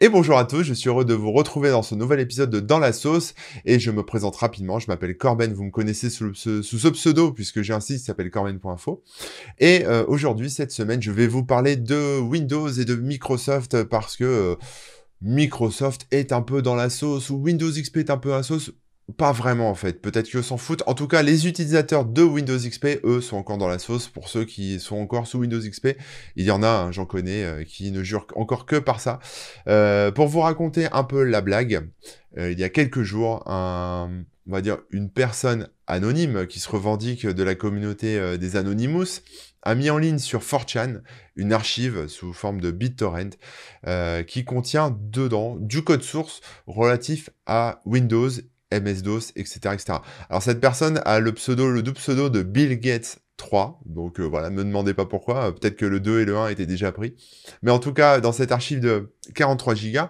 Et bonjour à tous, je suis heureux de vous retrouver dans ce nouvel épisode de Dans la sauce. Et je me présente rapidement, je m'appelle Corben, vous me connaissez sous, ce pseudo puisque j'ai un site qui s'appelle corben.info et euh, aujourd'hui, cette semaine, je vais vous parler de Windows et de Microsoft parce que euh, Microsoft est un peu dans la sauce ou Windows XP est un peu dans la sauce pas vraiment en fait, peut-être qu'ils s'en foutent. En tout cas, les utilisateurs de Windows XP, eux, sont encore dans la sauce. Pour ceux qui sont encore sous Windows XP, il y en a, hein, j'en connais, euh, qui ne jurent encore que par ça. Euh, pour vous raconter un peu la blague, euh, il y a quelques jours, on va dire une personne anonyme qui se revendique de la communauté des Anonymous a mis en ligne sur 4chan une archive sous forme de BitTorrent qui contient dedans du code source relatif à Windows MS-DOS, etc., etc. Alors cette personne a le pseudo, le double pseudo de Bill Gates 3, donc euh, voilà, ne me demandez pas pourquoi, peut-être que le 2 et le 1 étaient déjà pris. Mais en tout cas, dans cette archive de 43 Go,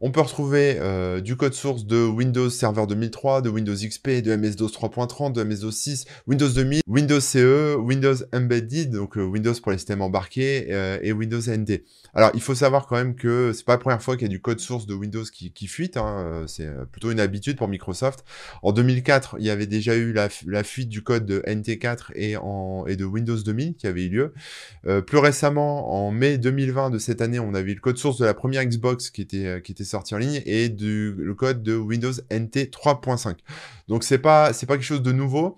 on peut retrouver euh, du code source de Windows Server 2003, de Windows XP, de MS-DOS 3.30, de MS-DOS 6, Windows 2000, Windows CE, Windows Embedded, donc euh, Windows pour les systèmes embarqués, euh, et Windows NT. Alors, il faut savoir quand même que c'est pas la première fois qu'il y a du code source de Windows qui, fuite, hein, c'est plutôt une habitude pour Microsoft. En 2004, il y avait déjà eu la, fuite du code de NT4 et, de Windows 2000 qui avait eu lieu. plus récemment, en mai 2020 de cette année, on avait eu le code source de la première Xbox qui était sorti en ligne et du, le code de Windows NT 3.5. Donc c'est pas c'est pas quelque chose de nouveau.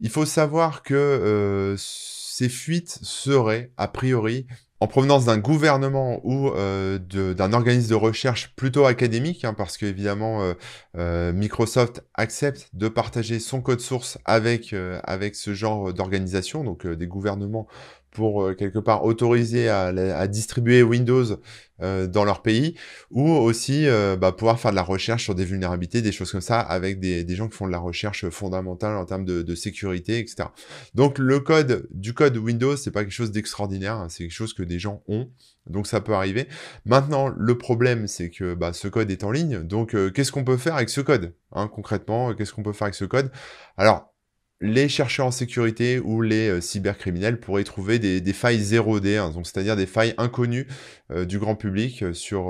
Il faut savoir que euh, ces fuites seraient a priori en provenance d'un gouvernement ou euh, d'un organisme de recherche plutôt académique, hein, parce que évidemment euh, euh, Microsoft accepte de partager son code source avec avec ce genre d'organisation, donc des gouvernements pour euh, quelque part autoriser à, distribuer Windows euh, dans leur pays, ou aussi euh, bah, pouvoir faire de la recherche sur des vulnérabilités, des choses comme ça, avec des, gens qui font de la recherche fondamentale en termes de, sécurité, etc. Donc le code du code Windows, c'est pas quelque chose d'extraordinaire, hein, c'est quelque chose que gens ont, donc ça peut arriver. Maintenant, le problème, c'est que bah, ce code est en ligne, donc qu'est-ce qu'on peut faire avec ce code hein, Concrètement, qu'est-ce qu'on peut faire avec ce code? Alors, les chercheurs en sécurité ou les euh, cybercriminels pourraient trouver des, failles 0D, hein, donc c'est-à-dire des failles inconnues euh, du grand public euh, sur,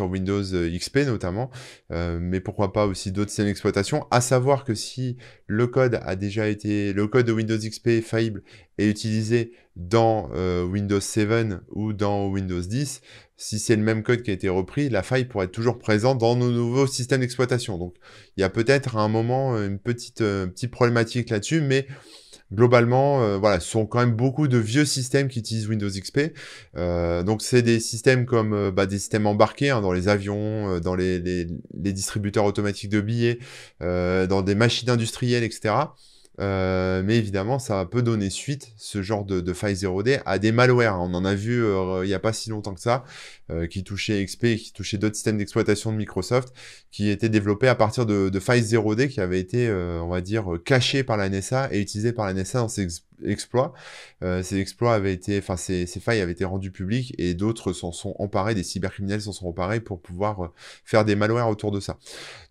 Windows XP notamment, mais pourquoi pas aussi d'autres systèmes d'exploitation. À savoir que si le code a déjà été, le code de Windows XP est faillible et utilisé dans Windows 7 ou dans Windows 10, si c'est le même code qui a été repris, la faille pourrait être toujours présente dans nos nouveaux systèmes d'exploitation. Donc, il y a peut-être à un moment une petite, euh, petite problématique là-dessus, mais globalement, euh, voilà, ce sont quand même beaucoup de vieux systèmes qui utilisent Windows XP. Euh, donc, c'est des systèmes comme bah, des systèmes embarqués hein, dans les avions, dans les, les, les, distributeurs automatiques de billets, dans des machines industrielles, etc. Euh, mais évidemment, ça peut donner suite, ce genre de, de faille 0D, à des malwares. On en a vu euh, il n'y a pas si longtemps que ça, euh, qui touchaient XP qui touchaient d'autres systèmes d'exploitation de Microsoft, qui étaient développés à partir de, de failles 0D qui avaient été, on va dire, cachées par la NSA et utilisées par la NSA dans ses exploits. Euh, ces exploits avaient été, enfin ces, failles avaient été rendues publiques et d'autres s'en sont emparés, des cybercriminels s'en sont emparés pour pouvoir euh, faire des malwares autour de ça.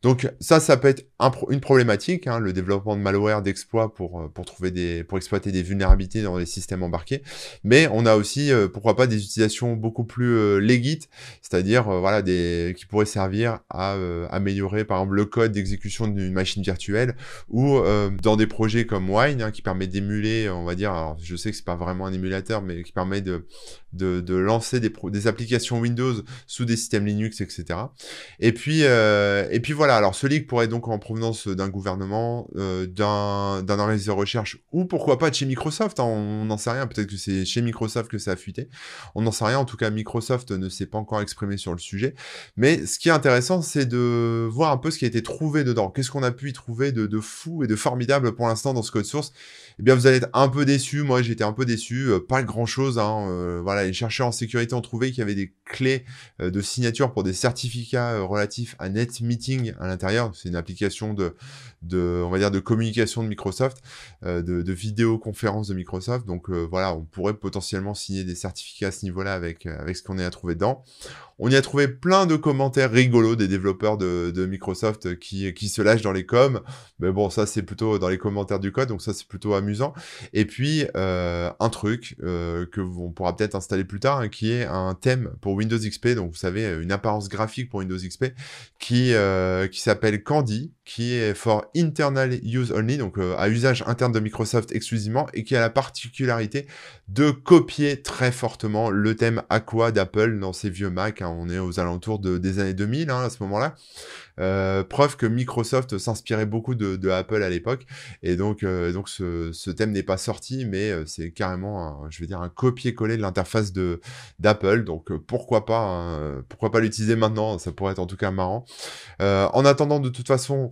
Donc ça, ça peut être une problématique, hein, le développement de malware, d'exploits pour euh, pour trouver des, pour exploiter des vulnérabilités dans les systèmes embarqués. Mais on a aussi, pourquoi pas, des utilisations beaucoup plus légites, c'est-à-dire voilà des qui pourraient servir à améliorer par exemple le code d'exécution d'une machine virtuelle ou dans des projets comme Wine hein, qui permet d'émuler on va dire, alors je sais que c'est pas vraiment un émulateur, mais qui permet de, de, lancer des, des applications Windows sous des systèmes Linux, etc. Et puis, euh, et puis voilà, alors ce leak pourrait donc en provenance d'un gouvernement, euh, d'un organisme de recherche, ou pourquoi pas de chez Microsoft, hein, on n'en sait rien, peut-être que c'est chez Microsoft que ça a fuité, on n'en sait rien, en tout cas Microsoft ne s'est pas encore exprimé sur le sujet, mais ce qui est intéressant, c'est de voir un peu ce qui a été trouvé dedans, qu'est-ce qu'on a pu y trouver de, de fou et de formidable pour l'instant dans ce code source, eh bien vous allez être un peu déçu. Moi, j'étais un peu déçu. Euh, pas grand chose. Hein, euh, voilà, les chercheurs en sécurité ont trouvé qu'il y avait des clés euh, de signature pour des certificats relatifs à NetMeeting à l'intérieur. C'est une application de, on va dire, de communication de Microsoft, de, de vidéoconférence de Microsoft. Donc voilà, on pourrait potentiellement signer des certificats à ce niveau-là avec avec ce qu'on est à trouver dedans. On y a trouvé plein de commentaires rigolos des développeurs de, Microsoft qui, se lâchent dans les coms. Mais bon, ça c'est plutôt dans les commentaires du code, donc ça c'est plutôt amusant. Et puis euh, un truc euh, que on pourra peut-être installer plus tard, hein, qui est un thème pour Windows XP. Donc vous savez, une apparence graphique pour Windows XP euh, qui s'appelle Candy, qui est for internal use only, donc euh, à usage interne de Microsoft exclusivement, et qui a la particularité de copier très fortement le thème Aqua d'Apple dans ses vieux Mac. Hein. on est aux alentours de, des années 2000 hein, à ce moment-là. Euh, preuve que Microsoft s'inspirait beaucoup de, de, Apple à l'époque, et donc euh, donc ce, ce thème n'est pas sorti, mais euh, c'est carrément, un, je vais dire, un copier-coller de l'interface de d'Apple. Donc euh, pourquoi pas, hein, pourquoi pas l'utiliser maintenant Ça pourrait être en tout cas marrant. en attendant, de toute façon.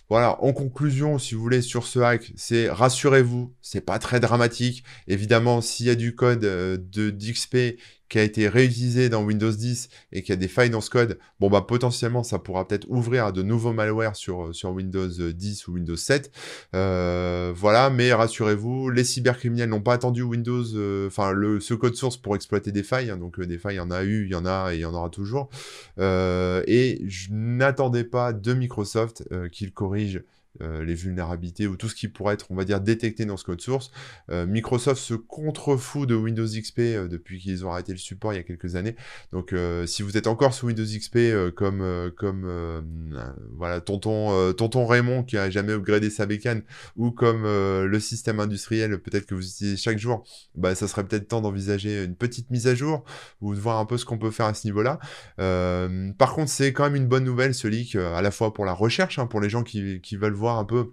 Voilà, en conclusion, si vous voulez, sur ce hack, c'est rassurez-vous, c'est pas très dramatique. Évidemment, s'il y a du code de d'XP qui a été réutilisé dans Windows 10 et qui a des failles dans ce code, bon bah potentiellement ça pourra peut-être ouvrir à de nouveaux malwares sur, euh, Windows 10 ou Windows 7. Euh, voilà, mais rassurez-vous, les cybercriminels n'ont pas attendu Windows, euh, enfin ce code source pour exploiter des failles. Hein, donc des failles, il y en a eu, il y en a et il y en aura toujours. et je n'attendais pas de Microsoft qu'il corrige corrige euh, les vulnérabilités ou tout ce qui pourrait être, on va dire, détecté dans ce code source. Euh, Microsoft se contrefout de Windows XP euh, depuis qu'ils ont arrêté le support il y a quelques années. Donc, si vous êtes encore sous Windows XP comme comme voilà tonton tonton Raymond qui a jamais upgradé sa bécane ou comme le système industriel peut-être que vous utilisez chaque jour, bah ça serait peut-être temps d'envisager une petite mise à jour ou de voir un peu ce qu'on peut faire à ce niveau-là. par contre, c'est quand même une bonne nouvelle ce leak à la fois pour la recherche, hein, pour les gens qui, qui veulent voir un peu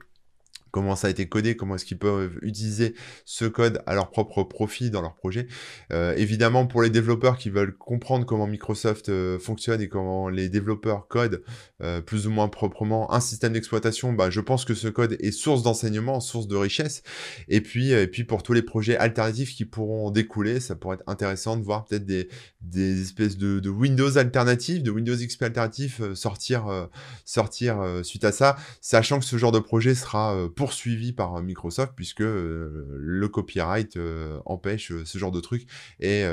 comment ça a été codé, comment est-ce qu'ils peuvent utiliser ce code à leur propre profit dans leur projet. Euh, évidemment, pour les développeurs qui veulent comprendre comment Microsoft euh, fonctionne et comment les développeurs codent euh, plus ou moins proprement un système d'exploitation, bah, je pense que ce code est source d'enseignement, source de richesse. Et puis, et puis pour tous les projets alternatifs qui pourront découler, ça pourrait être intéressant de voir peut-être des, des espèces de, Windows alternatives, de Windows XP alternatifs sortir, sortir suite à ça, sachant que ce genre de projet sera poursuivi par euh, Microsoft puisque euh, le copyright euh, empêche ce genre de truc et,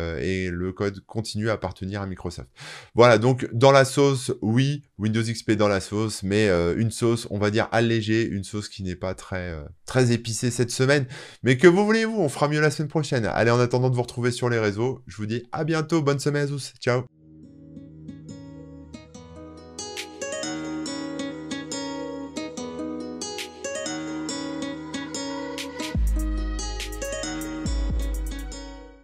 le code continue à appartenir à Microsoft. Voilà, donc dans la sauce, oui, Windows XP dans la sauce, mais une sauce, on va dire allégée, une sauce qui n'est pas très, très épicée cette semaine. Mais que vous voulez-vous, on fera mieux la semaine prochaine. Allez, en attendant de vous retrouver sur les réseaux, je vous dis à bientôt, bonne semaine à tous, ciao